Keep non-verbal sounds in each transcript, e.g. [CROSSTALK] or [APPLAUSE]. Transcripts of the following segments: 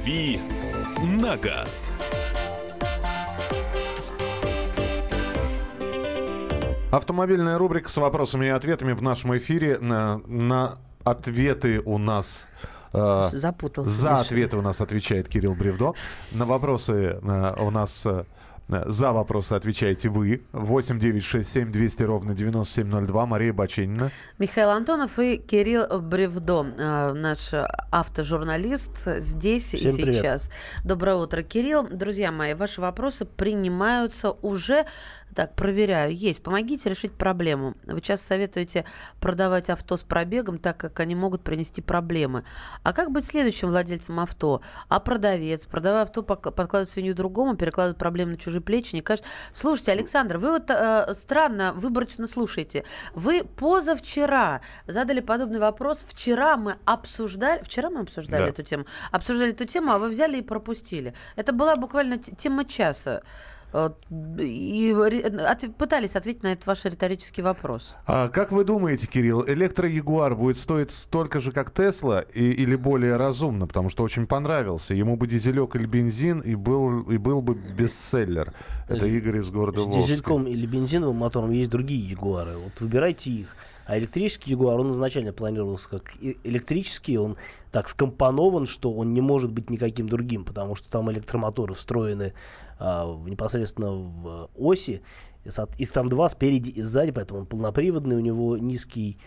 «Дави на газ». Автомобильная рубрика с вопросами и ответами в нашем эфире. На, на ответы у нас... Э, Запутался. За ответы у нас отвечает Кирилл Бревдо. На вопросы э, у нас... Э, за вопросы отвечаете вы. 8 9 6 7 200 ровно 9702. Мария Баченина. Михаил Антонов и Кирилл Бревдо, э, наш автожурналист, здесь Всем и сейчас. Привет. Доброе утро, Кирилл. Друзья мои, ваши вопросы принимаются уже так, проверяю. Есть. Помогите решить проблему. Вы часто советуете продавать авто с пробегом, так как они могут принести проблемы. А как быть следующим владельцем авто? А продавец, продавая авто, подкладывает свинью другому, перекладывает проблемы на чужие плечи. Не кажется... Слушайте, Александр, вы вот э, странно, выборочно слушаете. Вы позавчера задали подобный вопрос. Вчера мы обсуждали... Вчера мы обсуждали да. эту тему. Обсуждали эту тему, а вы взяли и пропустили. Это была буквально тема часа. Э, и от, пытались ответить на этот ваш риторический вопрос. А как вы думаете, Кирилл, электро-ягуар будет стоить столько же, как Тесла, и, или более разумно? Потому что очень понравился. Ему бы дизелек или бензин, и был, и был бы бестселлер. Это Игорь из города С Волжской. дизельком или бензиновым мотором есть другие ягуары. Вот выбирайте их. А электрический Ягуар, он изначально планировался как электрический, он так скомпонован, что он не может быть никаким другим, потому что там электромоторы встроены а, непосредственно в оси. Их там два спереди и сзади, поэтому он полноприводный, у него низкий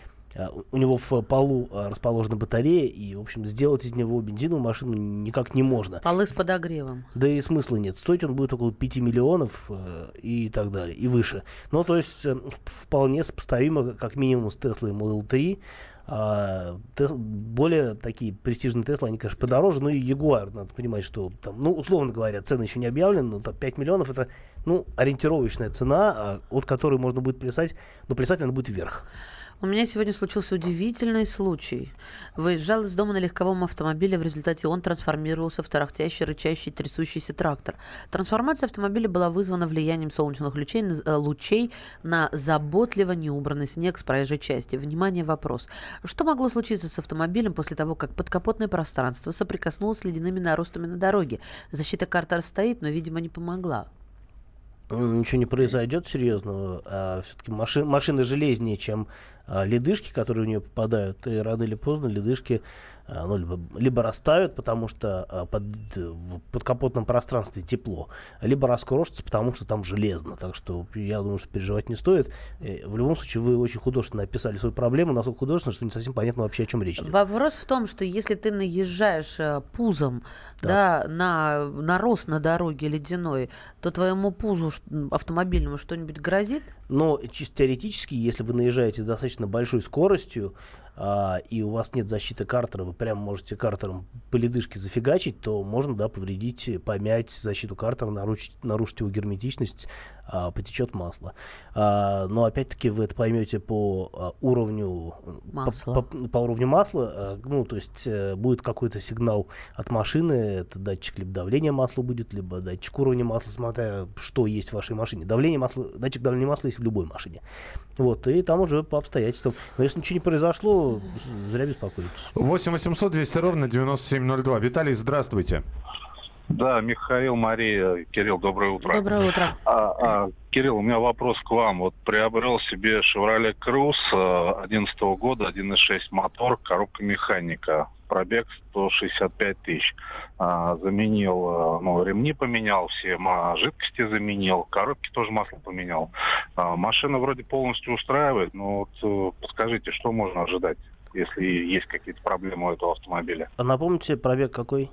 у него в полу а, расположена батарея, и, в общем, сделать из него бензиновую машину никак не можно. Полы с подогревом. Да и смысла нет. Стоить он будет около 5 миллионов э, и так далее, и выше. Ну, то есть, э, вполне сопоставимо, как минимум, с Tesla Model 3. А, тес, более такие престижные Теслы, они, конечно, подороже, но и Ягуар, надо понимать, что там, ну, условно говоря, цены еще не объявлены, но там 5 миллионов это, ну, ориентировочная цена, а, от которой можно будет плясать, но плясать она будет вверх. У меня сегодня случился удивительный случай. Выезжал из дома на легковом автомобиле, в результате он трансформировался в тарахтящий, рычащий, трясущийся трактор. Трансформация автомобиля была вызвана влиянием солнечных лучей, э, лучей на заботливо неубранный снег с проезжей части. Внимание, вопрос. Что могло случиться с автомобилем после того, как подкапотное пространство соприкоснулось с ледяными наростами на дороге? Защита карта стоит, но, видимо, не помогла ничего не произойдет серьезного, а все-таки машин, машины железнее, чем а, ледышки, которые в нее попадают, и рано или поздно ледышки а, ну, либо, либо растают, потому что а, под, в подкапотном пространстве тепло, либо раскрошатся, потому что там железно. Так что я думаю, что переживать не стоит. И в любом случае, вы очень художественно описали свою проблему, настолько художественно, что не совсем понятно вообще, о чем речь идет. Вопрос в том, что если ты наезжаешь э, пузом да, на, на рост на дороге ледяной, то твоему пузу автомобильному что-нибудь грозит? Но чисто теоретически, если вы наезжаете с достаточно большой скоростью, а, и у вас нет защиты картера, вы прямо можете картером по ледышке зафигачить, то можно, да, повредить, помять защиту картера, нарушить, нарушить его герметичность, а, потечет масло. А, но опять-таки вы это поймете по а, уровню масла. По, по, по уровню масла, а, ну, то есть а, будет какой-то сигнал от машины, это датчик либо давления масла будет, либо датчик уровня масла, смотря что есть в вашей машине. Давление масла, датчик давления масла есть в любой машине. Вот, и там уже по обстоятельствам. Но если ничего не произошло, зря беспокоиться. 8 800 200 ровно 9702. Виталий, здравствуйте. Да, Михаил, Мария, Кирилл, доброе утро. Доброе утро. А, а, Кирилл, у меня вопрос к вам. Вот приобрел себе Chevrolet Cruze 2011 года, 1.6 мотор, коробка механика, пробег 165 тысяч. А, заменил, а, ну, ремни поменял, все жидкости заменил, коробки тоже масло поменял. А, машина вроде полностью устраивает, но вот э, подскажите, что можно ожидать, если есть какие-то проблемы у этого автомобиля? А напомните, пробег какой?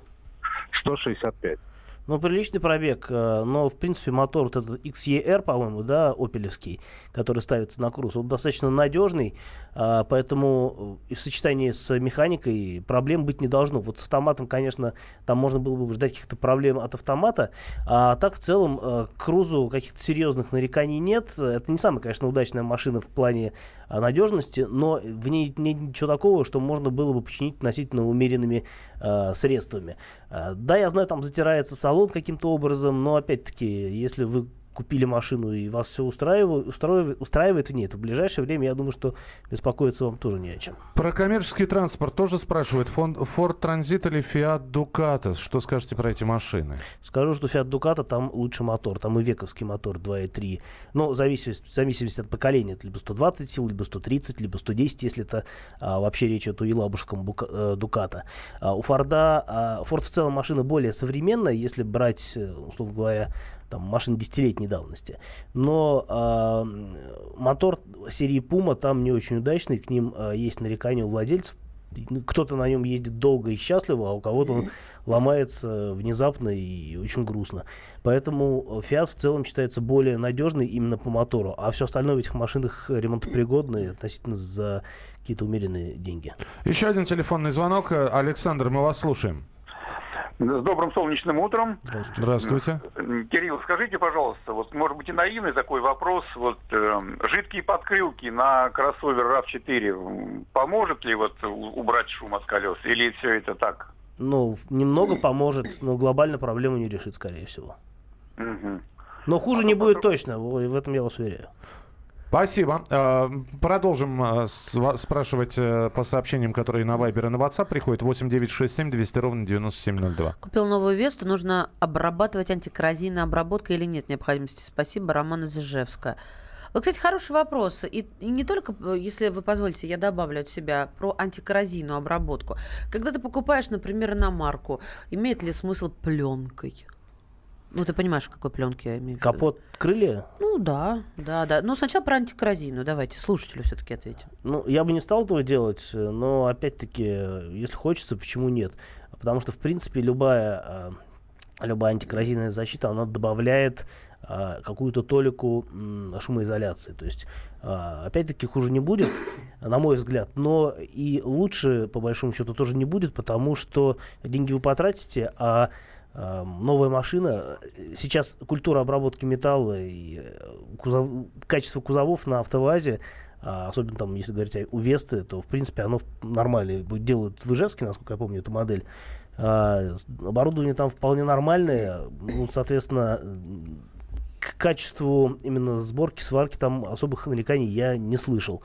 165. Ну, приличный пробег, э, но, в принципе, мотор вот этот XER, по-моему, да, опелевский, который ставится на круз, он достаточно надежный, а, поэтому и в сочетании с механикой проблем быть не должно. Вот с автоматом, конечно, там можно было бы ждать каких-то проблем от автомата, а так в целом э, к крузу каких-то серьезных нареканий нет. Это не самая, конечно, удачная машина в плане надежности, но в ней нет ничего такого, что можно было бы починить относительно умеренными э, средствами. Э, да, я знаю, там затирается салон каким-то образом, но опять-таки, если вы купили машину и вас все устраивает, устраивает, устраивает то в ближайшее время, я думаю, что беспокоиться вам тоже не о чем. Про коммерческий транспорт тоже спрашивает. Ford Transit или Fiat Ducato? Что скажете про эти машины? Скажу, что Fiat Ducato там лучше мотор. Там и вековский мотор 2.3. Но в зависимости, в зависимости от поколения. Это либо 120 сил, либо 130, либо 110, если это а, вообще речь идет о елабужском бука, э, Ducato. А, у Форда, а, Ford в целом машина более современная, если брать, э, условно говоря, там, машин десятилетней давности. Но э, мотор серии Puma там не очень удачный, к ним э, есть нарекания у владельцев. Кто-то на нем ездит долго и счастливо, а у кого-то он ломается внезапно и очень грустно. Поэтому Fiat в целом считается более надежный именно по мотору, а все остальное в этих машинах ремонтопригодные относительно за какие-то умеренные деньги. Еще один телефонный звонок. Александр, мы вас слушаем. С добрым солнечным утром. Здравствуйте. Кирилл, скажите, пожалуйста, вот может быть и наивный такой вопрос, вот э, жидкие подкрылки на кроссовер RAV4 поможет ли вот убрать шум от колес или все это так? Ну, немного поможет, но глобально проблему не решит, скорее всего. Угу. Но хуже а не будет точно, в этом я вас уверяю. Спасибо. Э, продолжим э, спрашивать э, по сообщениям, которые на Viber и на WhatsApp приходят. 8 9 6 7 200 ровно 9702. Купил новую Весту. Нужно обрабатывать антикоррозийной обработкой или нет необходимости? Спасибо, Роман из Ижевска. Вот, кстати, хороший вопрос. И, не только, если вы позволите, я добавлю от себя про антикоррозийную обработку. Когда ты покупаешь, например, на марку, имеет ли смысл пленкой? Ну, ты понимаешь, в какой пленке я имею в виду. Капот крылья? Ну, да, да, да. Ну, сначала про антикоррозийную. Давайте слушателю все-таки ответим. Ну, я бы не стал этого делать, но, опять-таки, если хочется, почему нет? Потому что, в принципе, любая, а, любая антикоррозийная защита, она добавляет а, какую-то толику шумоизоляции. То есть, а, опять-таки, хуже не будет, на мой взгляд, но и лучше, по большому счету, тоже не будет, потому что деньги вы потратите, а новая машина. Сейчас культура обработки металла и э, кузов, качество кузовов на автовазе, а, особенно там, если говорить о Весты, то в принципе оно нормальное. Делают в Ижевске, насколько я помню, эту модель. А, оборудование там вполне нормальное. Ну, соответственно, к качеству именно сборки, сварки там особых нареканий я не слышал.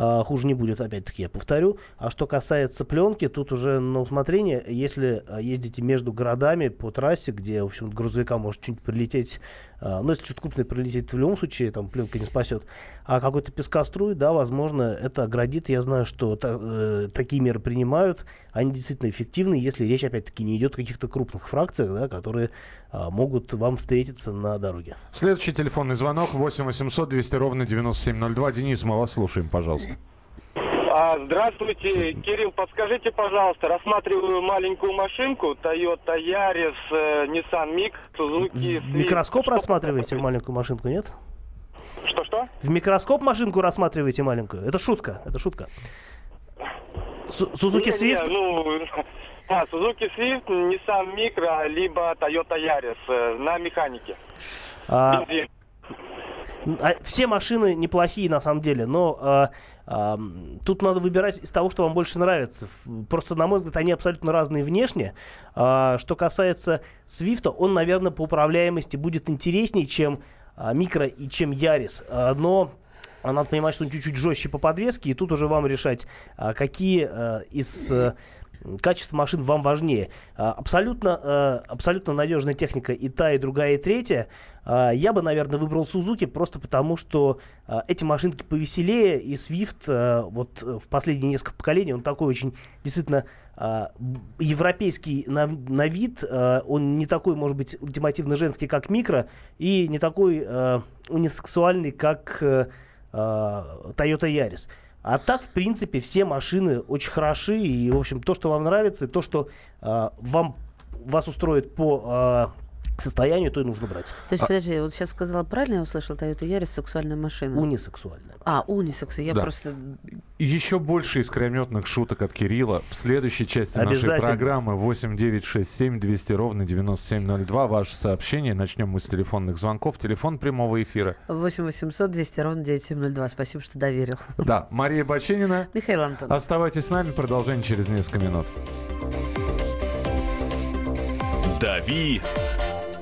А, хуже не будет, опять-таки, я повторю. А что касается пленки, тут уже на усмотрение, если а, ездите между городами по трассе, где, в общем, грузовика может что-нибудь прилететь, а, ну, если что-то крупное прилететь в любом случае, там пленка не спасет, а какой-то пескоструй, да, возможно, это оградит. Я знаю, что та, э, такие меры принимают, они действительно эффективны, если речь, опять-таки, не идет о каких-то крупных фракциях, да, которые а, могут вам встретиться на дороге. Следующий телефонный звонок 8 800 200 ровно 9702. Денис, мы вас слушаем, пожалуйста. А, здравствуйте, Кирилл, подскажите, пожалуйста, рассматриваю маленькую машинку Toyota Yaris, э, Nissan Mix, Suzuki. В микроскоп Что рассматриваете в маленькую машинку, нет? Что-что? В микроскоп машинку рассматриваете маленькую? Это шутка, это шутка. Сузуки Свифт? ну, [LAUGHS] а, Suzuki Swift, Nissan Micra, либо Toyota Yaris э, на механике. А, а, все машины неплохие на самом деле, но а, а, тут надо выбирать из того, что вам больше нравится. Просто, на мой взгляд, они абсолютно разные внешне. А, что касается Свифта, он, наверное, по управляемости будет интереснее, чем а, Микро и чем Ярис. А, но надо понимать, что он чуть-чуть жестче по подвеске, и тут уже вам решать, а, какие а, из а, качество машин вам важнее. А, абсолютно, а, абсолютно надежная техника и та, и другая, и третья. А, я бы, наверное, выбрал Suzuki просто потому, что эти машинки повеселее, и Swift вот в последние несколько поколений, он такой очень действительно европейский на, на вид, он не такой, может быть, ультимативно женский, как микро, и не такой унисексуальный, как Toyota Yaris. А так, в принципе, все машины очень хороши. И, в общем, то, что вам нравится, то, что э, вам, вас устроит по э, состоянию, то и нужно брать. То есть, а... подожди, вот сейчас сказала правильно, я услышал, Toyota Yaris сексуальная машина. Унисексуальная. Машина. А, унисекс, я да. просто... Еще больше искрометных шуток от Кирилла в следующей части нашей программы 8 9 6 7 200 ровно 9702. Ваше сообщение. Начнем мы с телефонных звонков. Телефон прямого эфира. 8 800 200 ровно 9702. Спасибо, что доверил. Да, Мария Баченина. Михаил Антон. Оставайтесь с нами. Продолжение через несколько минут. Дави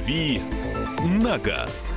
«Дави на газ».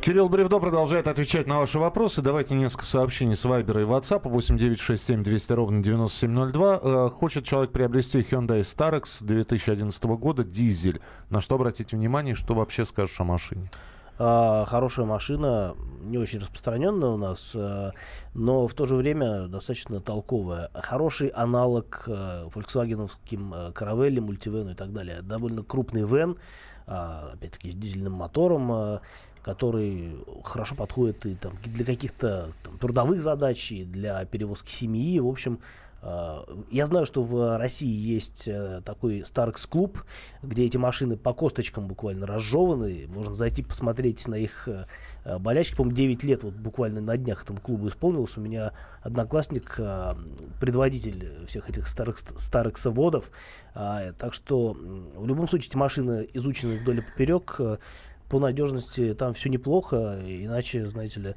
Кирилл Бревдо продолжает отвечать на ваши вопросы. Давайте несколько сообщений с Вайбера и WhatsApp. 8967 200 ровно 9702. Э, хочет человек приобрести Hyundai Starex 2011 года, дизель. На что обратить внимание, что вообще скажешь о машине? А, хорошая машина, не очень распространенная у нас, а, но в то же время достаточно толковая. Хороший аналог а, фольксвагеновским а, Caravelle, мультивену и так далее. Довольно крупный вен, а, опять-таки с дизельным мотором, а, который хорошо подходит и там, для каких-то трудовых задач, и для перевозки семьи. В общем, э, я знаю, что в России есть э, такой Старкс клуб, где эти машины по косточкам буквально разжеваны. Можно зайти посмотреть на их э, болячки. По-моему, 9 лет вот буквально на днях этому клубу исполнилось. У меня одноклассник, предводитель всех этих Старксоводов. Так что в любом случае эти машины изучены вдоль и поперек по надежности там все неплохо, иначе, знаете ли,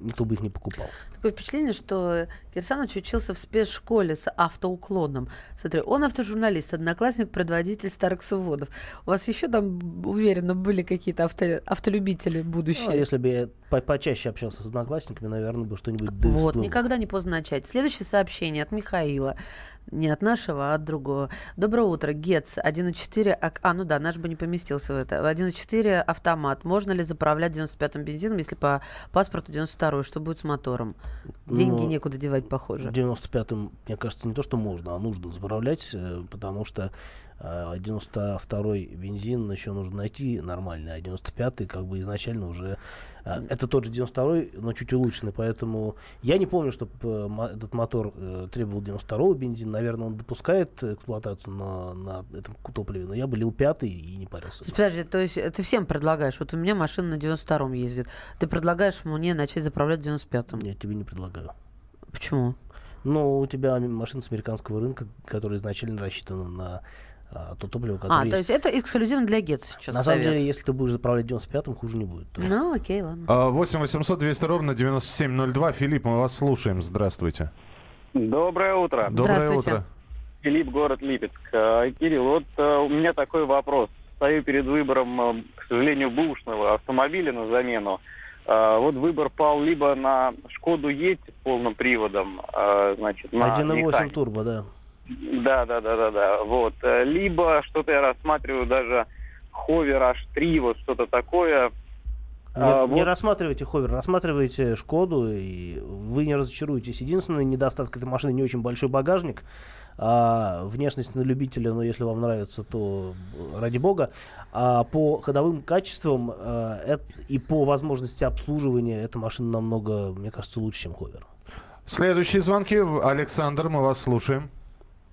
никто бы их не покупал. Такое впечатление, что Кирсанович учился в спецшколе с автоуклоном. Смотри, он автожурналист, одноклассник, предводитель старых заводов. У вас еще там, уверенно, были какие-то авто, автолюбители будущие? Ну, если бы я по почаще общался с одноклассниками, наверное, бы что-нибудь Вот, никогда не поздно начать. Следующее сообщение от Михаила. Не от нашего, а от другого. Доброе утро. Гетц 1.4. А, ну да, наш бы не поместился в это. 1.4 автомат. Можно ли заправлять 95-м бензином, если по паспорту 92 Что будет с мотором? Деньги ну, некуда девать, похоже. 95-м, мне кажется, не то, что можно, а нужно заправлять, э, потому что 92-й а, бензин еще нужно найти нормальный, а 95-й как бы изначально уже... А, это тот же 92-й, но чуть улучшенный, поэтому я не помню, чтобы э, этот мотор э, требовал 92-го бензина. Наверное, он допускает эксплуатацию на, на этом топливе, но я бы лил пятый и не парился. Подожди, то есть ты всем предлагаешь? Вот у меня машина на 92-м ездит. Ты предлагаешь мне начать заправлять 95-м? Я тебе не предлагаю. Почему? Ну, у тебя машина с американского рынка, которая изначально рассчитана на а, то топливо, которое А, есть. то есть это эксклюзивно для ГЕТ сейчас На совет. самом деле, если ты будешь заправлять 95-м, хуже не будет. То. Ну, окей, ладно. 8 800 200 ровно 9702. Филипп, мы вас слушаем. Здравствуйте. Доброе утро. Доброе утро. Филипп, город Липецк. А, Кирилл, вот а, у меня такой вопрос. Стою перед выбором, к сожалению, бушного автомобиля на замену. Вот выбор пал либо на Шкоду Едь с полным приводом, значит, на 1.8 турбо, да. Да, да, да, да, да. Вот. Э, либо что-то я рассматриваю даже Ховер H3, вот что-то такое. Не, а, не вот. рассматривайте Ховер, рассматривайте Шкоду, и вы не разочаруетесь. Единственный недостаток этой машины не очень большой багажник. А, внешность на любителя, но если вам нравится, то ради бога. А по ходовым качествам а, это, и по возможности обслуживания эта машина намного, мне кажется, лучше, чем Ховер. Следующие звонки. Александр, мы вас слушаем.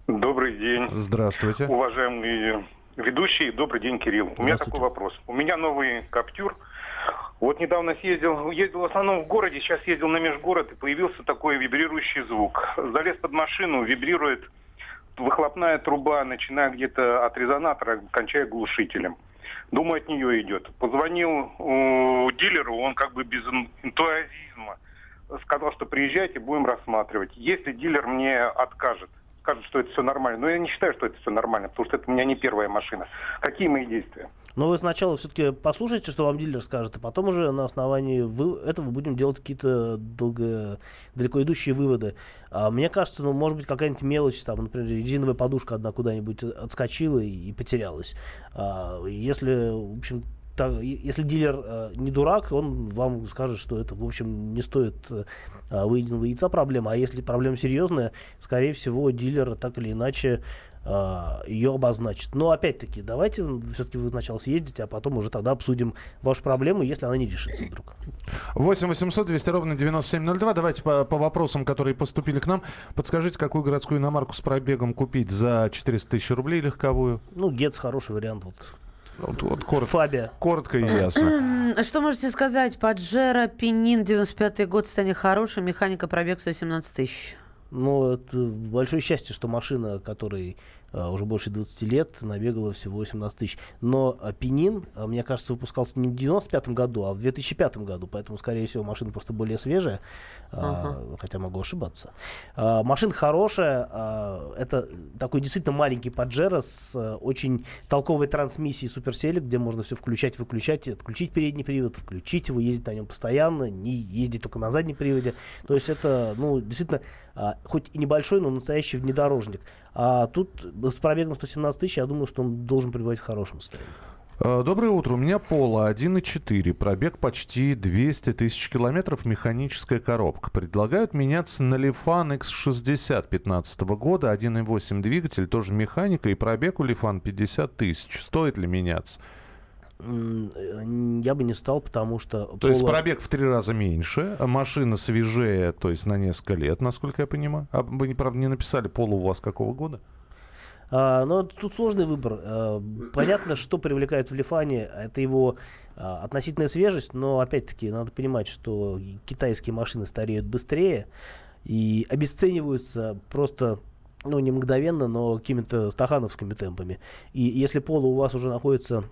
Добрый день. Здравствуйте. Уважаемые ведущие, добрый день, Кирилл. У меня такой вопрос. У меня новый Каптюр. Вот недавно съездил, ездил в основном в городе, сейчас ездил на межгород, и появился такой вибрирующий звук. Залез под машину, вибрирует выхлопная труба, начиная где-то от резонатора, кончая глушителем. Думаю, от нее идет. Позвонил у дилеру, он как бы без энтузиазма сказал, что приезжайте, будем рассматривать. Если дилер мне откажет, скажут, что это все нормально. Но я не считаю, что это все нормально, потому что это у меня не первая машина. Какие мои действия? Но вы сначала все-таки послушайте, что вам дилер скажет, а потом уже на основании этого будем делать какие-то долго, далеко идущие выводы. А, мне кажется, ну, может быть, какая-нибудь мелочь, там, например, резиновая подушка одна куда-нибудь отскочила и, и потерялась. А, если, в общем, так, если дилер э, не дурак, он вам скажет, что это, в общем, не стоит э, выеденного яйца проблема. А если проблема серьезная, скорее всего, дилер так или иначе э, ее обозначит. Но опять-таки, давайте все-таки вы сначала съездите, а потом уже тогда обсудим вашу проблему, если она не решится вдруг. 8 800 200 ровно 9702. Давайте по, по вопросам, которые поступили к нам. Подскажите, какую городскую иномарку с пробегом купить за 400 тысяч рублей легковую? Ну, Гетц хороший вариант. Вот. Вот, вот коротко, Фабия. Коротко и ясно. Что можете сказать? Паджеро, Пенин, 95-й год, станет хороший, механика, пробег 117 тысяч. Ну, это большое счастье, что машина, которой уже больше 20 лет, набегала всего 18 тысяч. Но а, Пенин, а, мне кажется, выпускался не в 95 году, а в 2005 году, поэтому, скорее всего, машина просто более свежая, uh-huh. хотя могу ошибаться. Машина хорошая, это такой действительно маленький Паджеро с очень толковой трансмиссией суперселик, где можно все включать, выключать, отключить передний привод, включить его, ездить на нем постоянно, не ездить только на заднем приводе. То есть это, ну, действительно, хоть и небольшой, но настоящий внедорожник. А тут с пробегом 117 тысяч, я думаю, что он должен пребывать в хорошем состоянии. А, доброе утро. У меня Пола 1.4. Пробег почти 200 тысяч километров. Механическая коробка. Предлагают меняться на Лифан X60 15 года. 1.8 двигатель, тоже механика. И пробег у Лифан 50 тысяч. Стоит ли меняться? Я бы не стал, потому что... То Пола... есть пробег в три раза меньше, а машина свежее, то есть на несколько лет, насколько я понимаю. А вы, правда, не написали, Пола у вас какого года? А, но тут сложный выбор. А, понятно, что привлекает в Лифане, это его а, относительная свежесть, но опять-таки надо понимать, что китайские машины стареют быстрее и обесцениваются просто ну, не мгновенно, но какими-то стахановскими темпами. И если Пола у вас уже находится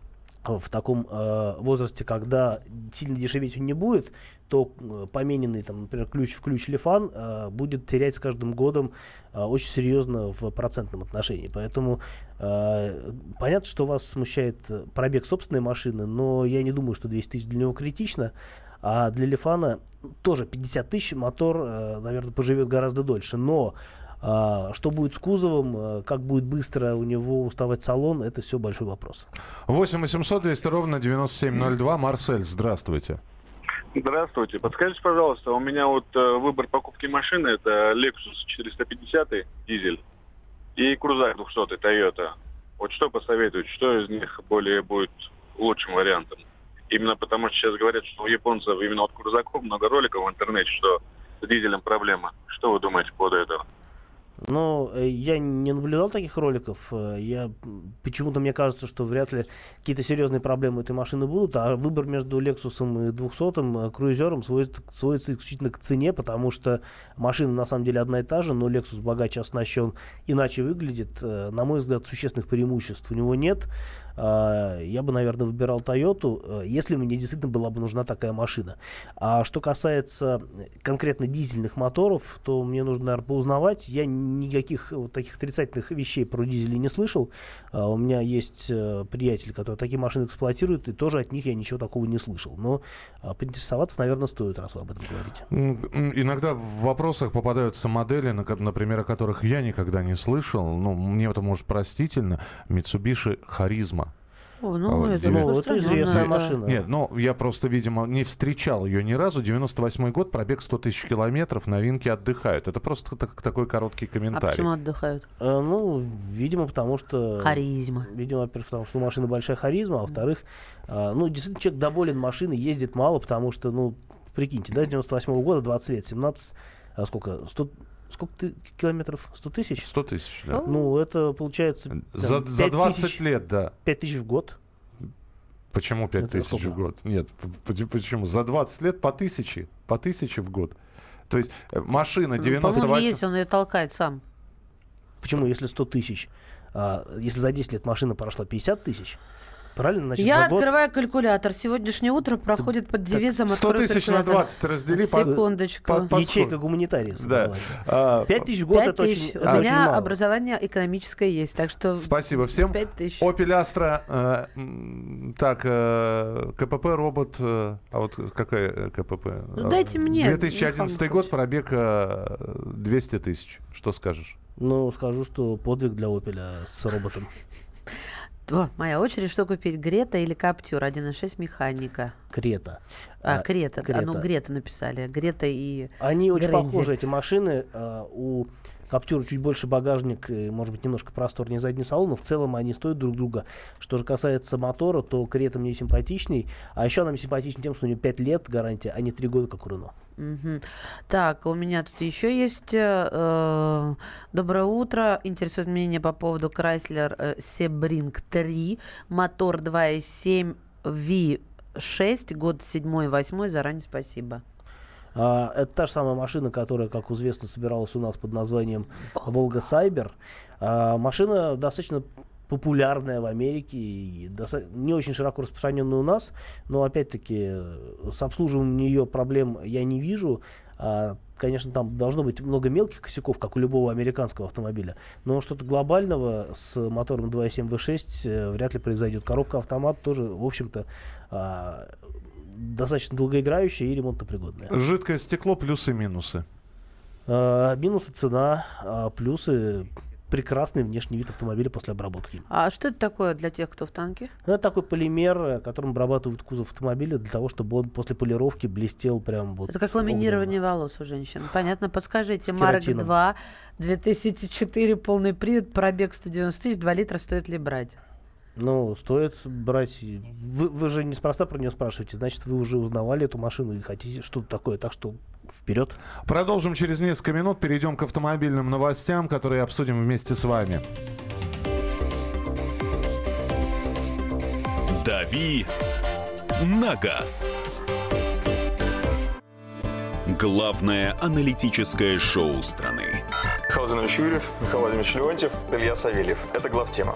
в таком э, возрасте, когда сильно дешеветь не будет, то э, помененный, там, например, ключ в ключ Лифан э, будет терять с каждым годом э, очень серьезно в процентном отношении. Поэтому э, понятно, что вас смущает пробег собственной машины, но я не думаю, что 200 тысяч для него критично. А для Лифана тоже 50 тысяч мотор, э, наверное, поживет гораздо дольше. Но что будет с кузовом, а, как будет быстро у него уставать салон, это все большой вопрос. 8 800 200 ровно 9702. Марсель, здравствуйте. Здравствуйте. Подскажите, пожалуйста, у меня вот э, выбор покупки машины это Lexus 450 дизель и Крузак 200 Toyota. Вот что посоветуете, что из них более будет лучшим вариантом? Именно потому что сейчас говорят, что у японцев именно от Крузаков много роликов в интернете, что с дизелем проблема. Что вы думаете по поводу этого? Но э, я не наблюдал таких роликов. Э, я почему-то мне кажется, что вряд ли какие-то серьезные проблемы этой машины будут. А выбор между Lexus и 200 круизером сводится, сводится исключительно к цене, потому что машина на самом деле одна и та же, но Lexus богаче оснащен, иначе выглядит. Э, на мой взгляд, существенных преимуществ у него нет. А, я бы, наверное, выбирал Toyota, э, если мне действительно была бы нужна такая машина. А что касается конкретно дизельных моторов, то мне нужно, наверное, поузнавать. Я никаких вот таких отрицательных вещей про дизели не слышал. А, у меня есть э, приятель, который такие машины эксплуатирует, и тоже от них я ничего такого не слышал. Но а, поинтересоваться, наверное, стоит, раз вы об этом говорите. Иногда в вопросах попадаются модели, например, о которых я никогда не слышал. Ну, мне это может простительно. Mitsubishi Харизма. О, ну, а, это, ну, это известная машина. Нет, ну, я просто, видимо, не встречал ее ни разу. 98 год, пробег 100 тысяч километров, новинки отдыхают. Это просто так, такой короткий комментарий. А почему отдыхают? А, ну, видимо, потому что... Харизма. Видимо, во-первых, потому что у машины большая харизма, а во-вторых, а, ну, действительно, человек доволен машиной, ездит мало, потому что, ну, прикиньте, да, с 98 -го года, 20 лет, 17, а сколько, 100, сколько ты километров? 100 тысяч? 100 тысяч, да. Ну, это получается... Там, за, за 20 тысяч, лет, да. 5 тысяч в год. Почему 5 это тысяч в год? Нет, почему? За 20 лет по тысяче, по тысяче в год. То есть э, машина 98... Ну, есть, он ее толкает сам. Почему, если 100 тысяч? А, если за 10 лет машина прошла 50 тысяч, Правильно? Значит, Я открываю калькулятор. Сегодняшнее утро проходит под девизом 100 тысяч на 20 раздели. Секундочку. По, по, Ячейка гуманитария. Да. 5 а, тысяч в год 5 это тысяч. очень У меня очень мало. образование экономическое есть, так что... Спасибо всем. 5 тысяч. Opel Astra. Э, так, э, КПП робот. Э, а вот какая э, КПП? Ну дайте мне. 2011 год, пробег э, 200 тысяч. Что скажешь? Ну, скажу, что подвиг для Opel с роботом. О, моя очередь, что купить? Грета или Каптюр 1.6 механика? Крета. А, Крета. Крета. А, ну, Грета написали. Грета и Они очень Грензи. похожи, эти машины. А, у Каптюр чуть больше багажник, может быть, немножко просторнее задний салон, но в целом они стоят друг друга. Что же касается мотора, то Крета мне симпатичней, а еще она мне симпатичнее тем, что у нее 5 лет гарантия, а не 3 года, как у Рено. Угу. Так, у меня тут еще есть. Э, э доброе утро. Интересует мнение по поводу Chrysler э, Sebring 3. Мотор 2.7 V6, год 7-8. Заранее спасибо. А, это та же самая машина, которая, как известно, собиралась у нас под названием Волга Сайбер. А, машина достаточно популярная в Америке и не очень широко распространенная у нас, но опять-таки с обслуживанием ее проблем я не вижу. А, конечно, там должно быть много мелких косяков, как у любого американского автомобиля, но что-то глобального с мотором 2.7 V6 э, вряд ли произойдет. Коробка автомат тоже, в общем-то, достаточно долгоиграющая и ремонтопригодная. Жидкое стекло, плюсы-минусы. А, минусы цена, а плюсы прекрасный внешний вид автомобиля после обработки. А что это такое для тех, кто в танке? Ну, это такой полимер, э, которым обрабатывают кузов автомобиля для того, чтобы он после полировки блестел прям вот. Это как ламинирование огненно. волос у женщин. Понятно, подскажите. Марк 2, 2004, полный привод, пробег 190 тысяч, 2 литра, стоит ли брать? Ну, стоит брать. Вы, вы же неспроста про нее спрашиваете, значит, вы уже узнавали эту машину и хотите что-то такое, так что вперед. Продолжим через несколько минут. Перейдем к автомобильным новостям, которые обсудим вместе с вами. Дави на газ. Главное аналитическое шоу страны. Михаил Юрьев, Михаил Владимирович Леонтьев, Илья Савельев. Это главтема.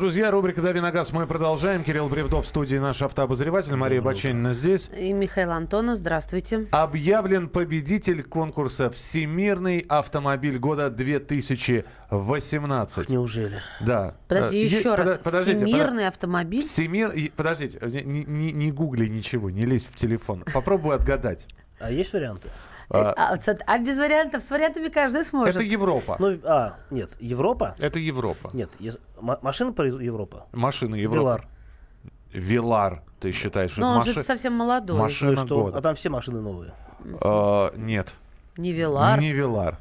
Друзья, рубрика «Дави на газ» мы продолжаем. Кирилл Бревдов в студии, наш автообозреватель. Мария Баченина здесь. И Михаил Антонов, здравствуйте. Объявлен победитель конкурса «Всемирный автомобиль года 2018». Неужели? Да. Подожди, э, еще раз. Подождите, Всемирный под... автомобиль? Всемир... Подождите, не, не, не гугли ничего, не лезь в телефон. Попробуй отгадать. А есть варианты? А, а, а без вариантов, с вариантами каждый сможет. Это Европа. Ну, а, нет, Европа? Это Европа. Нет, машина про Европа. Машина Европа. Вилар. Вилар, ты считаешь? Но он маши... же совсем молодой. Машина ну, что? года. А там все машины новые. А, нет. Не Вилар. Не Вилар.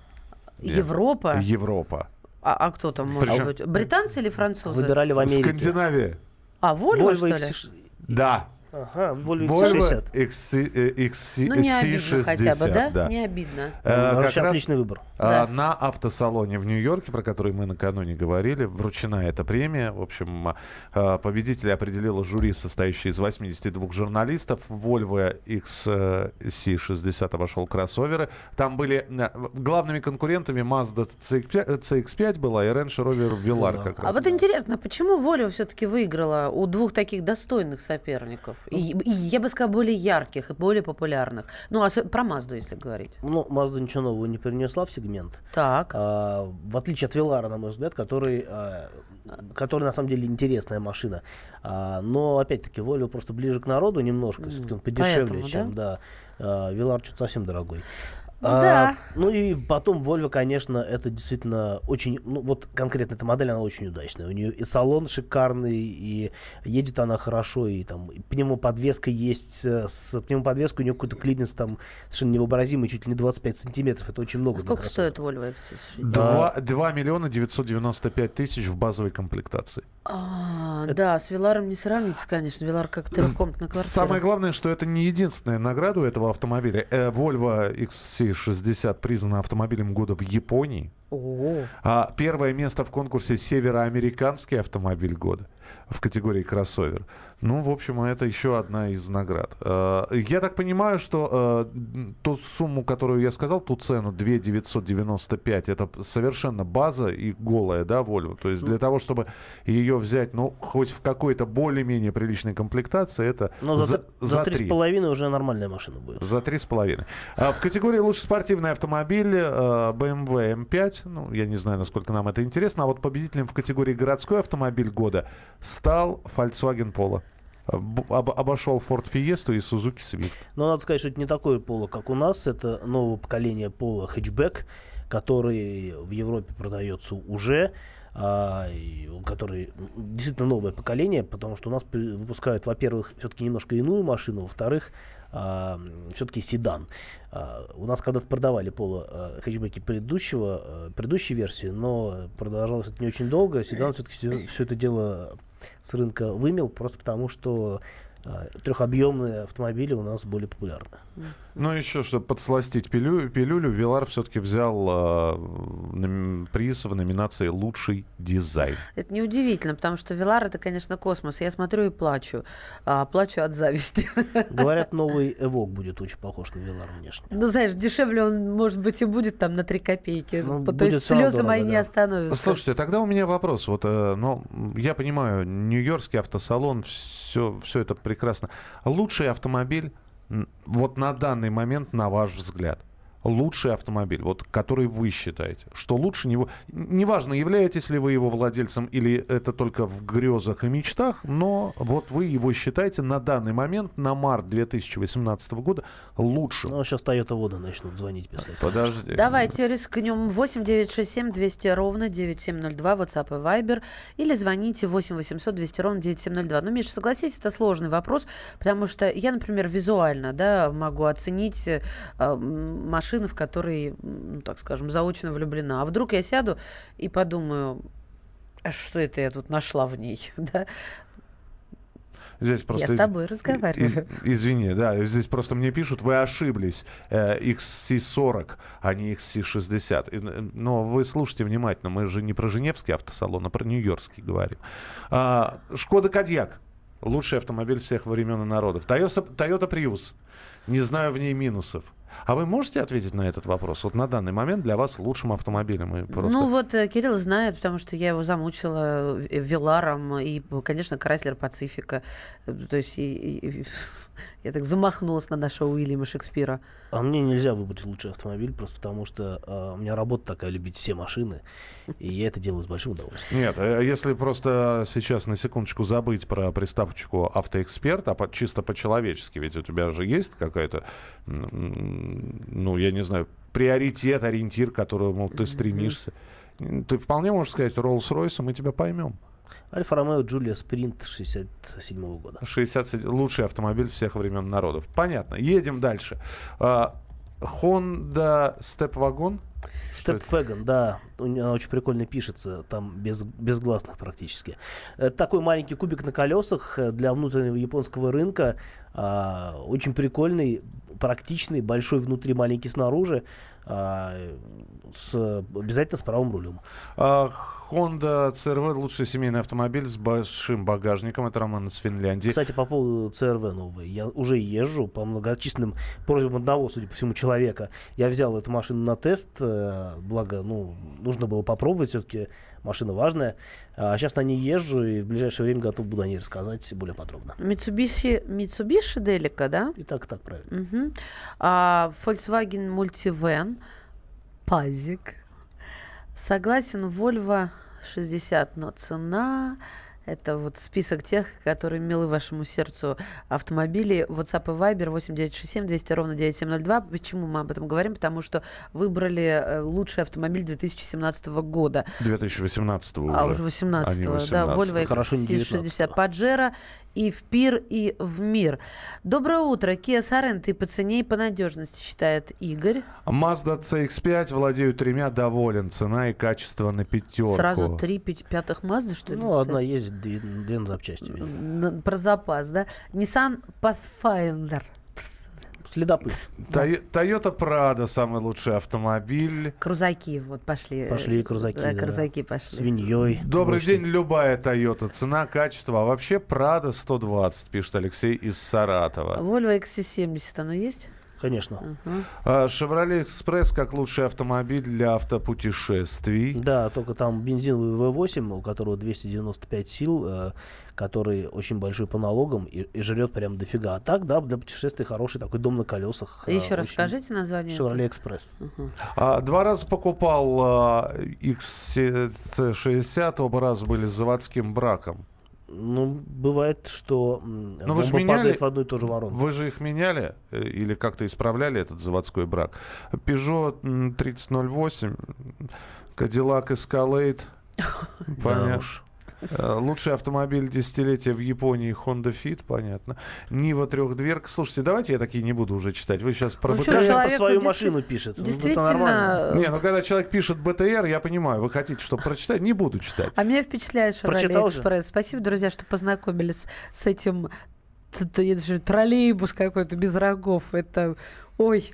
Европа? Европа. А, а кто там может Причем... быть? Британцы или французы? Выбирали в Америке. Скандинавия. А, Volvo, Volvo что ли? Да. Ага, Volvo XC60. XC, XC, ну, не обидно хотя бы, да? да. Не обидно. Э, Вообще отличный выбор. Э, да. На автосалоне в Нью-Йорке, про который мы накануне говорили, вручена эта премия. В общем, э, победителя определила жюри, состоящее из 82 журналистов. Volvo XC60 обошел кроссоверы. Там были э, главными конкурентами Mazda CX-5, CX-5 была и Range Rover Velar. Да. Как раз. А вот интересно, почему Volvo все-таки выиграла у двух таких достойных соперников? И, и я бы сказала, более ярких и более популярных. Ну, а про Мазду, если говорить. Ну, Мазда ничего нового не принесла в сегмент. Так. А, в отличие от Велара, на мой взгляд, который, а, который на самом деле интересная машина. А, но, опять-таки, Volvo просто ближе к народу немножко. Все-таки он подешевле, Поэтому, чем, да? да. Велар что-то совсем дорогой. Ну а, да. А, ну и потом Volvo, конечно, это действительно очень, ну вот конкретно эта модель, она очень удачная. У нее и салон шикарный, и едет она хорошо, и там и пневмоподвеска есть. Э, с пневмоподвеской у нее какой-то клинец там совершенно невообразимый, чуть ли не 25 сантиметров. Это очень много. А сколько стоит Volvo X60? 2, 2 миллиона 995 тысяч в базовой комплектации. А. Да, с Виларом не сравнится, конечно. Вилар как-то трехкомнатная квартира. Самое главное, что это не единственная награда у этого автомобиля. Э, Volvo X60 60 признана автомобилем года в Японии. А первое место в конкурсе «Североамериканский автомобиль года» в категории «Кроссовер». Ну, в общем, это еще одна из наград. Э, я так понимаю, что э, ту сумму, которую я сказал, ту цену 2 995, это совершенно база и голая, да, Volvo. То есть для того, чтобы ее взять, ну, хоть в какой-то более-менее приличной комплектации, это Но ну, за, за, с половиной уже нормальная машина будет. За три с половиной. А в категории лучший спортивный автомобиль э, BMW M5, ну, я не знаю, насколько нам это интересно, а вот победителем в категории городской автомобиль года стал Volkswagen Polo об, обошел Ford Fiesta и Suzuki Swift. Но надо сказать, что это не такое поло, как у нас. Это новое поколение пола хэтчбэк, который в Европе продается уже. А, который действительно новое поколение, потому что у нас выпускают, во-первых, все-таки немножко иную машину, во-вторых, а, все-таки седан. А, у нас когда-то продавали поло а, хэтчбеки предыдущего, а, предыдущей версии, но продолжалось это не очень долго. Седан все-таки все, все это дело с рынка вымел, просто потому что трехобъемные автомобили у нас более популярны. Ну, еще, чтобы подсластить пилю, пилюлю, Вилар все-таки взял э, приз в номинации «Лучший дизайн». Это неудивительно, потому что Вилар — это, конечно, космос. Я смотрю и плачу. А, плачу от зависти. Говорят, новый Эвок будет очень похож на Вилар внешне. Ну, знаешь, дешевле он, может быть, и будет там на 3 копейки. Ну, То есть слезы дорого, мои да. не остановятся. Слушайте, тогда у меня вопрос. Вот, э, ну, я понимаю, Нью-Йоркский автосалон, все, все это прекрасно. Лучший автомобиль вот на данный момент, на ваш взгляд, лучший автомобиль, вот который вы считаете, что лучше него, неважно, являетесь ли вы его владельцем или это только в грезах и мечтах, но вот вы его считаете на данный момент, на март 2018 года, лучшим. Ну, сейчас Toyota Вода начнут звонить, писать. Подожди. Давайте рискнем 8 967 200 ровно 9702, WhatsApp и Viber, или звоните 8 800 200 ровно 9702. Ну, Миша, согласитесь, это сложный вопрос, потому что я, например, визуально, да, могу оценить э, машину машины, в которые, ну, так скажем, заочно влюблена. А вдруг я сяду и подумаю, а что это я тут нашла в ней, [LAUGHS] да? Здесь просто... Я с тобой разговариваю. Из, извини, да, здесь просто мне пишут, вы ошиблись, э, XC40, а не XC60. Но вы слушайте внимательно, мы же не про Женевский автосалон, а про Нью-Йоркский говорим. А, Шкода Кадьяк. Лучший автомобиль всех времен и народов. Toyota, Toyota Prius. Не знаю в ней минусов. А вы можете ответить на этот вопрос? Вот на данный момент для вас лучшим автомобилем? И просто... Ну вот э, Кирилл знает, потому что я его замучила э, Виларом и, конечно, Крайслер Пацифика. Э, то есть и, и, [LAUGHS] я так замахнулась на нашего Уильяма Шекспира. А мне нельзя выбрать лучший автомобиль, просто потому что э, у меня работа такая, любить все машины, и я это делаю с большим удовольствием. Нет, если просто сейчас на секундочку забыть про приставочку автоэксперт, а по, чисто по-человечески, ведь у тебя же есть какая-то, ну, я не знаю, приоритет, ориентир, к которому ты стремишься. Ты вполне можешь сказать Rolls-Royce, мы тебя поймем. Альфа Ромео Джулия Спринт 67 -го года. 60 лучший автомобиль всех времен народов. Понятно. Едем дальше. А, Honda Step Wagon. Степвеган, да, она очень прикольно пишется, там без, без гласных практически. Это такой маленький кубик на колесах э, для внутреннего японского рынка, а, очень прикольный, практичный, большой внутри, маленький снаружи, а, с, обязательно с правым рулем. А, Honda CRV лучший семейный автомобиль с большим багажником. Это Роман из Финляндии. Кстати, по поводу CRV новой. Я уже езжу по многочисленным просьбам одного, судя по всему, человека. Я взял эту машину на тест. Э, благо, ну, нужно было попробовать. Все-таки машина важная. А сейчас на ней езжу и в ближайшее время готов буду о ней рассказать более подробно. Mitsubishi, Mitsubishi Delica, да? И так, так, правильно. Угу. А, Volkswagen Multivan, Пазик. Согласен, Volvo 60, но цена... Это вот список тех, которые милы вашему сердцу автомобили. WhatsApp и Viber 8967 200 ровно 9702. Почему мы об этом говорим? Потому что выбрали э, лучший автомобиль 2017 года. 2018 уже. А уже 18 -го. Да, Volvo XC60 Pajero и в пир, и в мир. Доброе утро. Kia Sorento и по цене, и по надежности, считает Игорь. Mazda CX-5 владею тремя, доволен. Цена и качество на пятерку. Сразу три пятых Mazda, что ли? Ну, одна ездит, две, две на запчасти. Про запас, да? Nissan Pathfinder. Следопыт. Toyota Prado самый лучший автомобиль. Крузаки вот пошли. Пошли крузаки. Да, крузаки пошли. Свиньей. Добрый мощный. день, любая Toyota. Цена, качество. А вообще Prado 120, пишет Алексей из Саратова. Volvo XC70, оно есть? Конечно. Chevrolet Express как лучший автомобиль для автопутешествий. Да, только там бензиновый V8, у которого 295 сил, э, который очень большой по налогам и, и жрет прям дофига. А так, да, для путешествий хороший такой дом на колесах. Еще раз скажите название. Express. Угу. А, два раза покупал а, XC60, оба раза были с заводским браком. Ну, бывает, что Но вы же меняли, в одну и ту же воронку. Вы же их меняли э, или как-то исправляли этот заводской брак? Peugeot 3008, Cadillac Escalade. Понятно. Э, лучший автомобиль десятилетия в Японии Honda Fit, понятно. Нива трехдверка. Слушайте, давайте я такие не буду уже читать. Вы сейчас про ну, БТР. Человек свою машину пишет. Ну, действительно. Не, ну когда человек пишет БТР, я понимаю, вы хотите, чтобы прочитать, не буду читать. А меня впечатляет Chevrolet Express. Спасибо, друзья, что познакомились с этим троллейбус какой-то без рогов. Это Ой.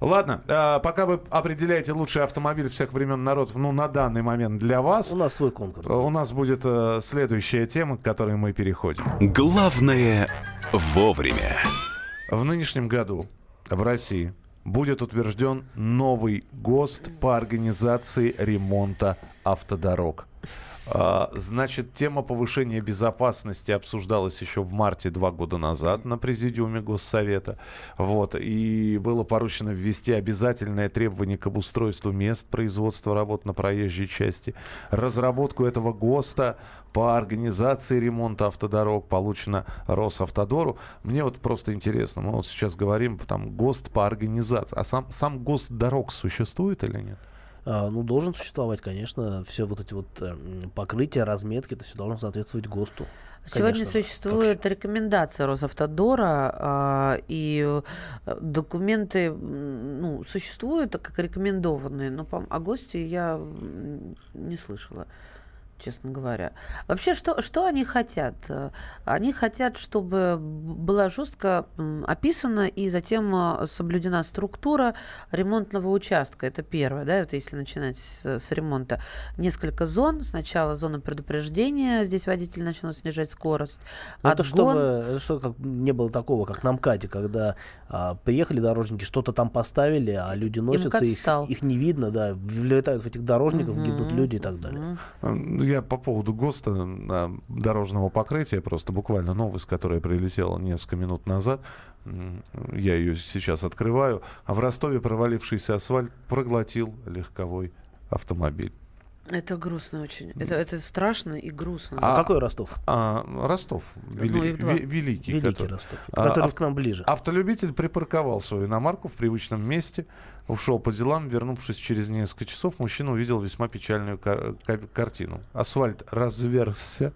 Ладно, э, пока вы определяете лучший автомобиль всех времен народов, ну, на данный момент для вас... У нас свой конкурс. У нас будет э, следующая тема, к которой мы переходим. Главное вовремя. В нынешнем году в России будет утвержден новый ГОСТ по организации ремонта автодорог. А, значит, тема повышения безопасности обсуждалась еще в марте два года назад на президиуме Госсовета. Вот, и было поручено ввести обязательное требование к обустройству мест производства работ на проезжей части. Разработку этого ГОСТа по организации ремонта автодорог получено Росавтодору. Мне вот просто интересно, мы вот сейчас говорим там ГОСТ по организации, а сам, сам ГОСТ дорог существует или нет? А, ну, должен существовать, конечно, все вот эти вот э, покрытия, разметки, это все должно соответствовать ГОСТу. Сегодня конечно, существует как... рекомендация Росавтодора, э, и документы ну, существуют как рекомендованные, но по, о ГОСТе я не слышала честно говоря. Вообще, что, что они хотят? Они хотят, чтобы была жестко описана и затем а, соблюдена структура ремонтного участка. Это первое, да, вот если начинать с, с ремонта. Несколько зон. Сначала зона предупреждения, здесь водитель начал снижать скорость. Ну, это чтобы это что, как, не было такого, как на МКАДе, когда а, приехали дорожники, что-то там поставили, а люди носятся, их, их не видно, да, влетают в этих дорожников, угу. гибнут люди и так далее я по поводу ГОСТа дорожного покрытия, просто буквально новость, которая прилетела несколько минут назад, я ее сейчас открываю, а в Ростове провалившийся асфальт проглотил легковой автомобиль. Это грустно очень. Это, это страшно и грустно. А, а какой Ростов? А, Ростов. Вели, ну, ви, великий. Великий который, Ростов. А, который к нам ближе. Автолюбитель припарковал свою иномарку в привычном месте, ушел по делам. Вернувшись через несколько часов, мужчина увидел весьма печальную картину. Асфальт разверзся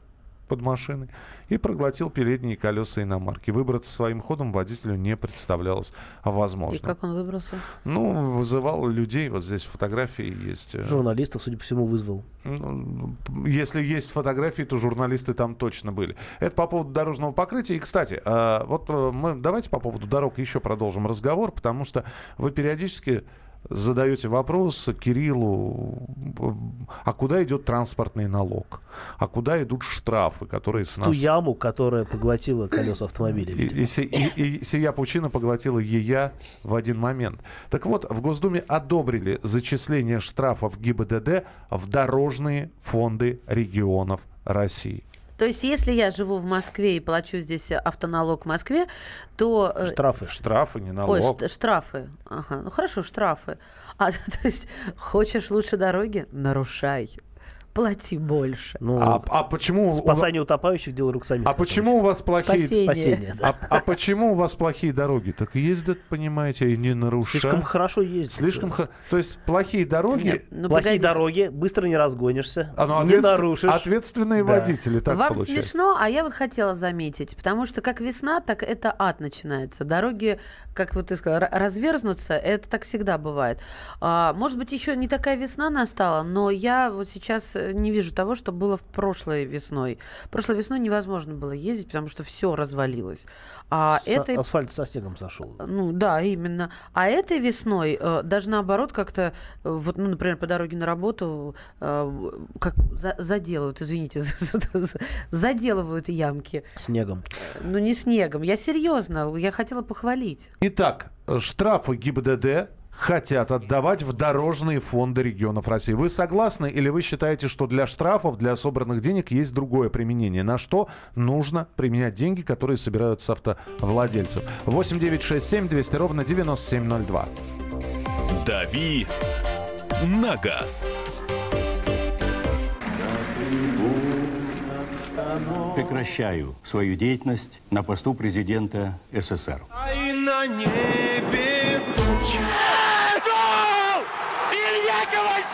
под машиной и проглотил передние колеса иномарки. Выбраться своим ходом водителю не представлялось возможным. И как он выбрался? Ну, вызывал людей. Вот здесь фотографии есть. Э, Журналистов, судя по всему, вызвал. Ну, если есть фотографии, то журналисты там точно были. Это по поводу дорожного покрытия. И, кстати, э, вот э, мы давайте по поводу дорог еще продолжим разговор, потому что вы периодически задаете вопрос Кириллу, а куда идет транспортный налог? А куда идут штрафы, которые с нас... Ту яму, которая поглотила колеса автомобиля. И, и, и, и сия пучина поглотила ея в один момент. Так вот, в Госдуме одобрили зачисление штрафов ГИБДД в дорожные фонды регионов России. То есть, если я живу в Москве и плачу здесь автоналог в Москве, то... Э, штрафы. Штрафы, не налог. Ой, штрафы. Ага, ну хорошо, штрафы. А, [LAUGHS] то есть, хочешь лучше дороги? Нарушай плати больше. Ну, а, а почему спасание у... утопающих дело рук самих. А почему у вас плохие Спасение. Спасение да. а, а почему у вас плохие дороги? Так ездят, понимаете, и не нарушают. Слишком хорошо ездят. Слишком да. То есть плохие дороги. Нет, ну, плохие погодите. дороги, быстро не разгонишься, а, ну, не нарушишь. Ответственные да. водители, так Вам получается. смешно, а я вот хотела заметить, потому что как весна, так это ад начинается. Дороги, как вот ты сказала, разверзнутся, это так всегда бывает. А, может быть, еще не такая весна настала, но я вот сейчас не вижу того, что было в прошлой весной. Прошлой весной невозможно было ездить, потому что все развалилось. А С- этой... Асфальт со снегом сошел. Ну да, именно. А этой весной э, даже наоборот как-то, э, вот, ну, например, по дороге на работу э, как за- заделывают, извините, заделывают ямки. Снегом. Ну не снегом. Я серьезно, я хотела похвалить. Итак, штрафы ГИБДД хотят отдавать в дорожные фонды регионов России. Вы согласны или вы считаете, что для штрафов, для собранных денег есть другое применение? На что нужно применять деньги, которые собирают с автовладельцев? 8 9 6 7 200 ровно 9702. «Дави на газ». Прекращаю свою деятельность на посту президента СССР. А и на небе тучи.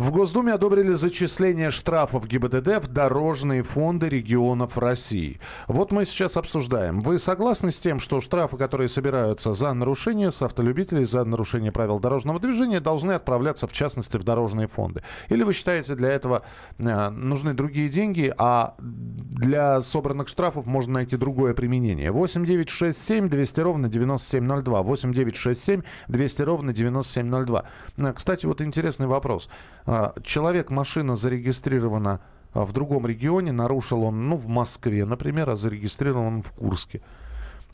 В Госдуме одобрили зачисление штрафов ГИБДД в дорожные фонды регионов России. Вот мы сейчас обсуждаем. Вы согласны с тем, что штрафы, которые собираются за нарушение с автолюбителей, за нарушение правил дорожного движения, должны отправляться, в частности, в дорожные фонды? Или вы считаете, для этого э, нужны другие деньги, а для собранных штрафов можно найти другое применение? 8 9 6 7 200 ровно 9702. 8 9 6 7 200 ровно 9702. Э, Кстати, вот интересный вопрос. А, Человек, машина зарегистрирована а, в другом регионе, нарушил он, ну, в Москве, например, а зарегистрирован он в Курске.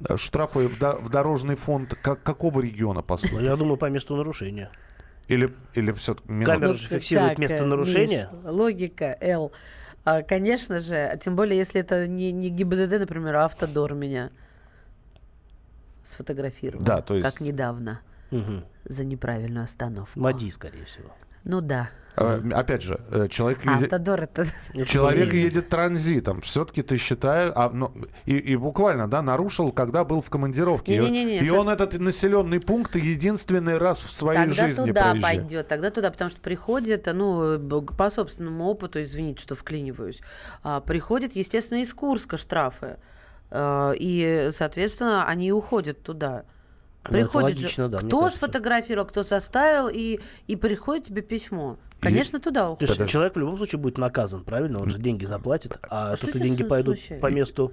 Э, Штрафы в, до- в дорожный фонд как- какого региона Ну, поступят? я думаю, по месту нарушения. Или, или все Камера же фиксирует Так, место э, нарушения. Миш, логика, Л. А, конечно же, тем более, если это не, не ГИБДД, например, а Автодор меня сфотографировал. Да, то есть- Как недавно. Мгм. За неправильную остановку. МАДИ, скорее всего. Ну да. Э, Опять же, э, человек едет... Автодор это... Человек едет транзитом. Все-таки ты считаешь... А, ну, и, и буквально, да, нарушил, когда был в командировке. И- Не-не-не, и см- он этот населенный пункт единственный раз в своей Тогда жизни туда проезжает. пойдет, тогда туда, потому что приходит, ну, б- по собственному опыту, извините, что вклиниваюсь, а, приходит, естественно, из Курска штрафы. А, И, соответственно, они и уходят туда. Ну, Приходит же, логично, да, мне кто кажется. сфотографировал, кто составил, и, и приходит тебе письмо. Конечно, туда То уходит. есть человек в любом случае будет наказан, правильно? Он же деньги заплатит. А что если тебя деньги пойдут по месту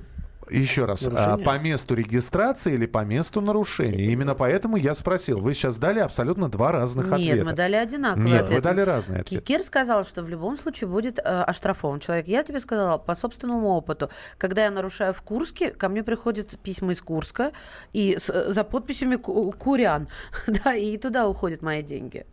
Еще раз, а, Нарушение? по месту регистрации или по месту нарушения? Именно поэтому я спросил. Вы сейчас дали абсолютно два разных Нет, ответа. мы дали одинаковый Нет, ответ. вы дали разные ответы. Кикир сказал, что в любом случае будет э, оштрафован человек. Я тебе сказала по собственному опыту. Когда я нарушаю в Курске, ко мне приходят письма из Курска и с- э, за подписями ку- курян. [LAUGHS] да, и туда уходят мои деньги.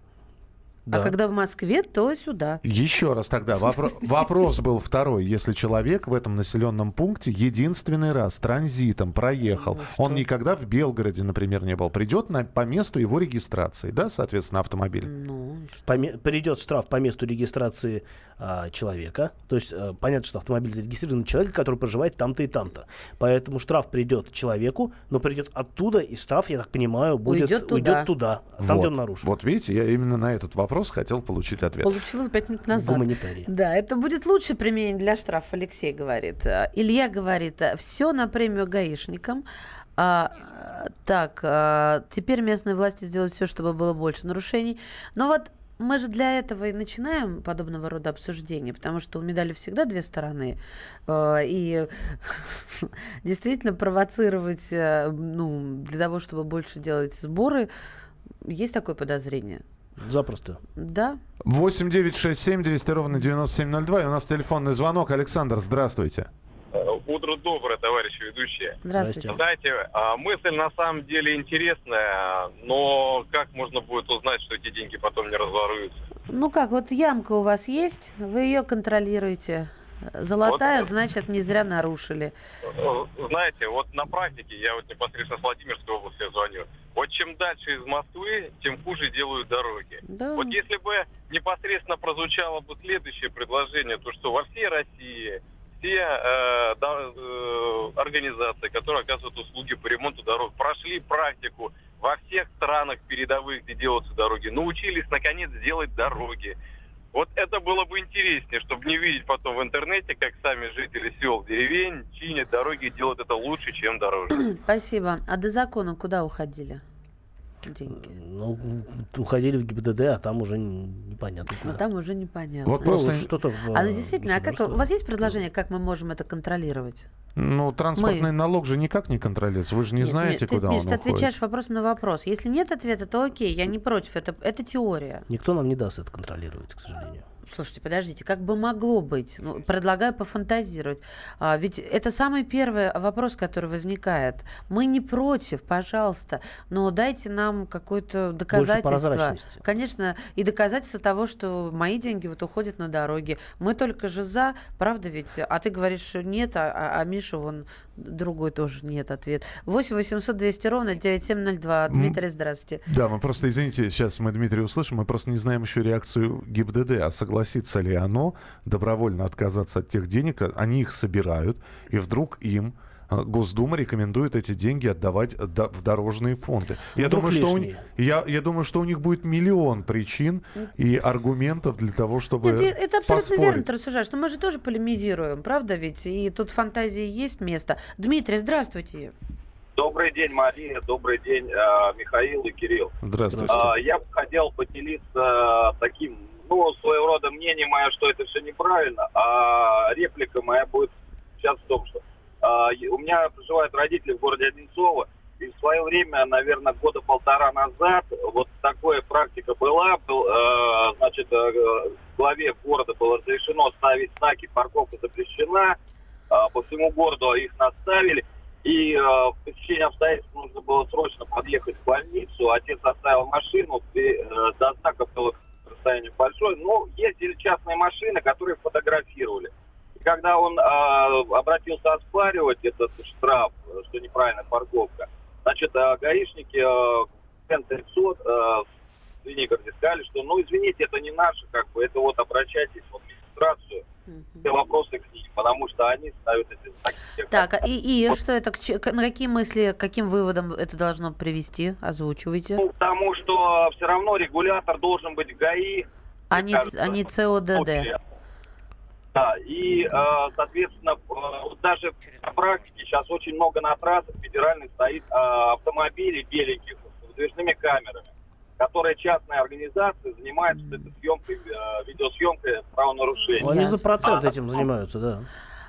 Да. А когда в Москве, то сюда. Еще раз тогда. вопро- [LAUGHS] вопрос был второй. Если человек в этом населенном пункте единственный раз транзитом проехал, Ну, он никогда в Белгороде, например, не был, придет на, по месту его регистрации, да, соответственно, автомобиль? Ну, придет штраф по месту регистрации а, человека. То есть а, понятно, что автомобиль зарегистрирован на человека, который проживает там-то и там-то. Поэтому штраф придет человеку, но придет оттуда, и штраф, я так понимаю, будет Уйдет туда. уйдет туда, а там, вот. где он нарушил. Вот видите, я именно на этот вопрос хотел получить ответ. Получила пять минут назад. Гуманитарий. Да, это будет лучшее применение для штрафа, Алексей говорит. А, Илья говорит, все на премию гаишникам. А, а, так, а, теперь местные власти сделают все, чтобы было больше нарушений. Но вот мы же для этого и начинаем подобного рода обсуждения, потому что у медали всегда две стороны. А, И [LAUGHS] действительно провоцировать, э, ну, для того, чтобы больше делать сборы, есть такое подозрение. Запросто. Да, 8 9 6 7 200 ровно 9702. И у нас телефонный звонок. Александр, здравствуйте. Утро доброе, товарищи ведущие. Здравствуйте. Знаете, а, мысль на самом деле интересная, но как можно будет узнать, что эти деньги потом не разворуются? Ну как, вот ямка у вас есть, вы ее контролируете. Золотая, значит, не зря нарушили. Э, Знаете, вот на практике, я вот непосредственно с Владимирской области звоню, Вот чем дальше из Москвы, тем хуже делают дороги. Да. Вот если бы непосредственно прозвучало бы следующее предложение, то что во всей России все э, да, э, организации, которые оказывают услуги по ремонту дорог, прошли практику во всех странах передовых, где делаются дороги, научились наконец делать дороги. Вот это было бы интереснее, чтобы не видеть потом в интернете, как сами жители сел, деревень чинят дороги и делают это лучше, чем дороже. Спасибо. А до закона куда уходили? Деньги? Ну, уходили в ГИБДД, а там уже непонятно куда. А там уже непонятно. Вот просто ну, что-то в А ну действительно, а как, у вас есть предложение, как мы можем это контролировать? Ну, транспортный мы... налог же никак не контролируется. Вы же не нет, знаете, нет, куда ты, он ты отвечаешь вопрос на вопрос. Если нет ответа, то окей, я не против. Это, это теория. Никто нам не даст это контролировать, к сожалению. Слушайте, подождите, как бы могло быть? Ну, предлагаю пофантазировать. А, ведь это самый первый вопрос, который возникает. Мы не против, пожалуйста, но дайте нам какое-то доказательство. Конечно, и доказательство того, что мои деньги вот уходят на дороги. Мы только же за, правда ведь? А ты говоришь нет, а, а, а Миша вон другой тоже нет ответ. 8 800 200 ровно 9702. Дмитрий, здравствуйте. Да, мы просто, извините, сейчас мы Дмитрия услышим, мы просто не знаем еще реакцию ГИБДД, а согласится ли оно добровольно отказаться от тех денег, они их собирают, и вдруг им а, Госдума рекомендует эти деньги отдавать в дорожные фонды. Я думаю, что у, я, я думаю, что у них будет миллион причин и аргументов для того, чтобы Нет, это абсолютно поспорить. верно ты рассуждаешь. Но мы же тоже полемизируем, правда ведь? И тут фантазии есть место. Дмитрий, здравствуйте. Добрый день, Мария. Добрый день, э, Михаил и Кирилл. Здравствуйте. Э, я бы хотел поделиться таким, ну, своего рода мнением мое, что это все неправильно, а реплика моя будет сейчас в том, что а, у меня проживают родители в городе Одинцово, и в свое время, наверное, года полтора назад, вот такая практика была, был, э, значит, э, главе города было разрешено ставить знаки «парковка запрещена», э, по всему городу их наставили, и э, в течение обстоятельств нужно было срочно подъехать в больницу, отец оставил машину, э, до знака было расстояние большое, но ездили частные машины, которые фотографировали. Когда он э, обратился оспаривать этот штраф, что неправильная парковка, значит, э, гаишники э, Н-500 э, в Звенигороде сказали, что, ну, извините, это не наше, как бы, это вот обращайтесь в администрацию, все вопросы к ним, потому что они ставят эти знаки. Так, и, и вот. что это, на какие мысли, каким выводом это должно привести? Озвучивайте. Ну, потому что все равно регулятор должен быть ГАИ. А не, кажется, а не ЦОДД. Да, и, э, соответственно, э, даже на практике сейчас очень много на трассах федеральных стоит э, автомобилей беленьких с выдвижными камерами, которые частные организации занимаются этой съемкой, видеосъемкой правонарушений. Они за процент этим занимаются, да.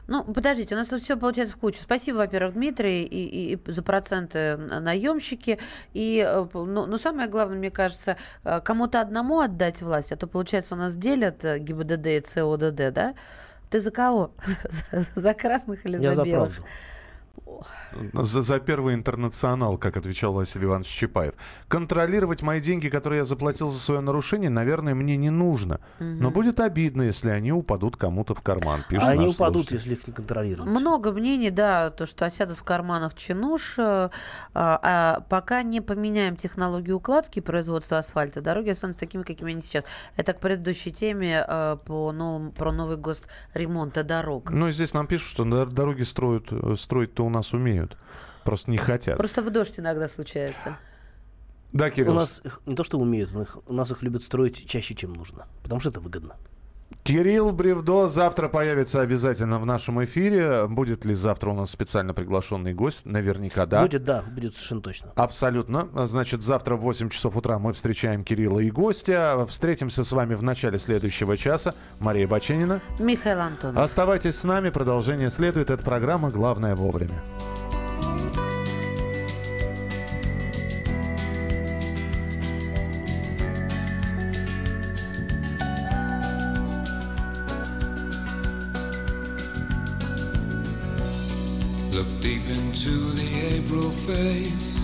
Ну, подождите, у нас тут все получается в кучу. Спасибо, во-первых, Дмитрий, и, и, и за проценты наемщики. И, ну, ну, самое главное, мне кажется, э, кому-то одному отдать власть, а то, получается, у нас делят э, ГИБДД и ЦОДД, да? Ты за кого? [LAUGHS] за красных или Я за белых? Правду. За, за первый интернационал, как отвечал Василий Иванович Чапаев. Контролировать мои деньги, которые я заплатил за свое нарушение, наверное, мне не нужно. Угу. Но будет обидно, если они упадут кому-то в карман. Пишет они упадут, слушатель. если их не контролировать. Много мнений, да, то, что осядут в карманах чинуш. А, а пока не поменяем технологию укладки производства асфальта, дороги останутся такими, какими они сейчас. Это к предыдущей теме а, по новому, про новый гост ремонта дорог. Ну, здесь нам пишут, что дороги строят, э, строить-то у нас нас умеют. Просто не хотят. Просто в дождь иногда случается. Да, Кирилл. У нас их не то, что умеют, у, у нас их любят строить чаще, чем нужно. Потому что это выгодно. Кирилл Бревдо завтра появится обязательно в нашем эфире. Будет ли завтра у нас специально приглашенный гость? Наверняка да. Будет, да, будет совершенно точно. Абсолютно. Значит, завтра в 8 часов утра мы встречаем Кирилла и гостя. Встретимся с вами в начале следующего часа. Мария Баченина. Михаил Антонов. Оставайтесь с нами, продолжение следует. Это программа «Главное вовремя». Face.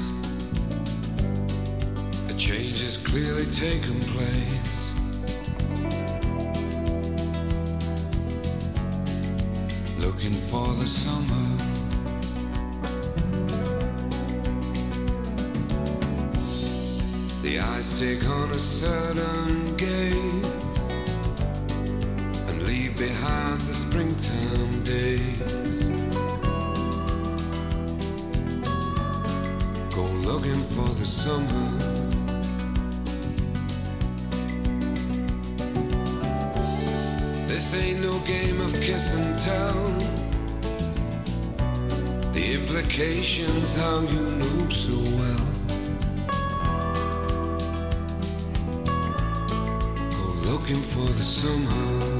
A change has clearly taken place. Looking for the summer. The eyes take on a certain gaze and leave behind the springtime days. Looking for the summer. This ain't no game of kiss and tell. The implications, how you knew so well. Go looking for the somehow.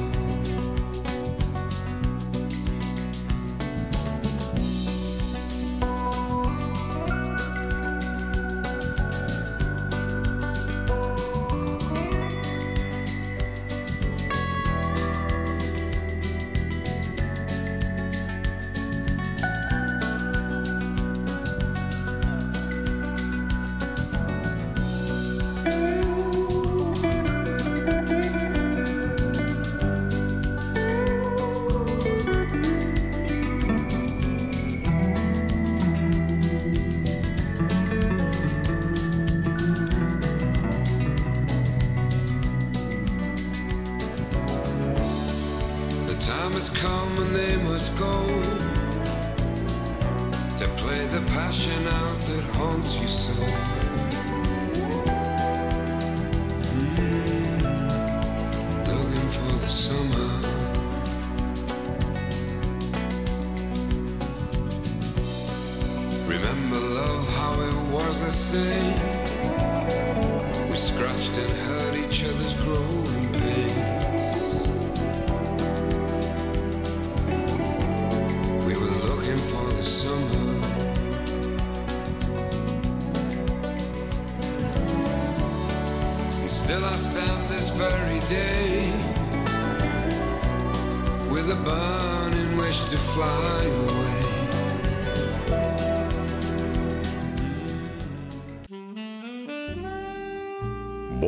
say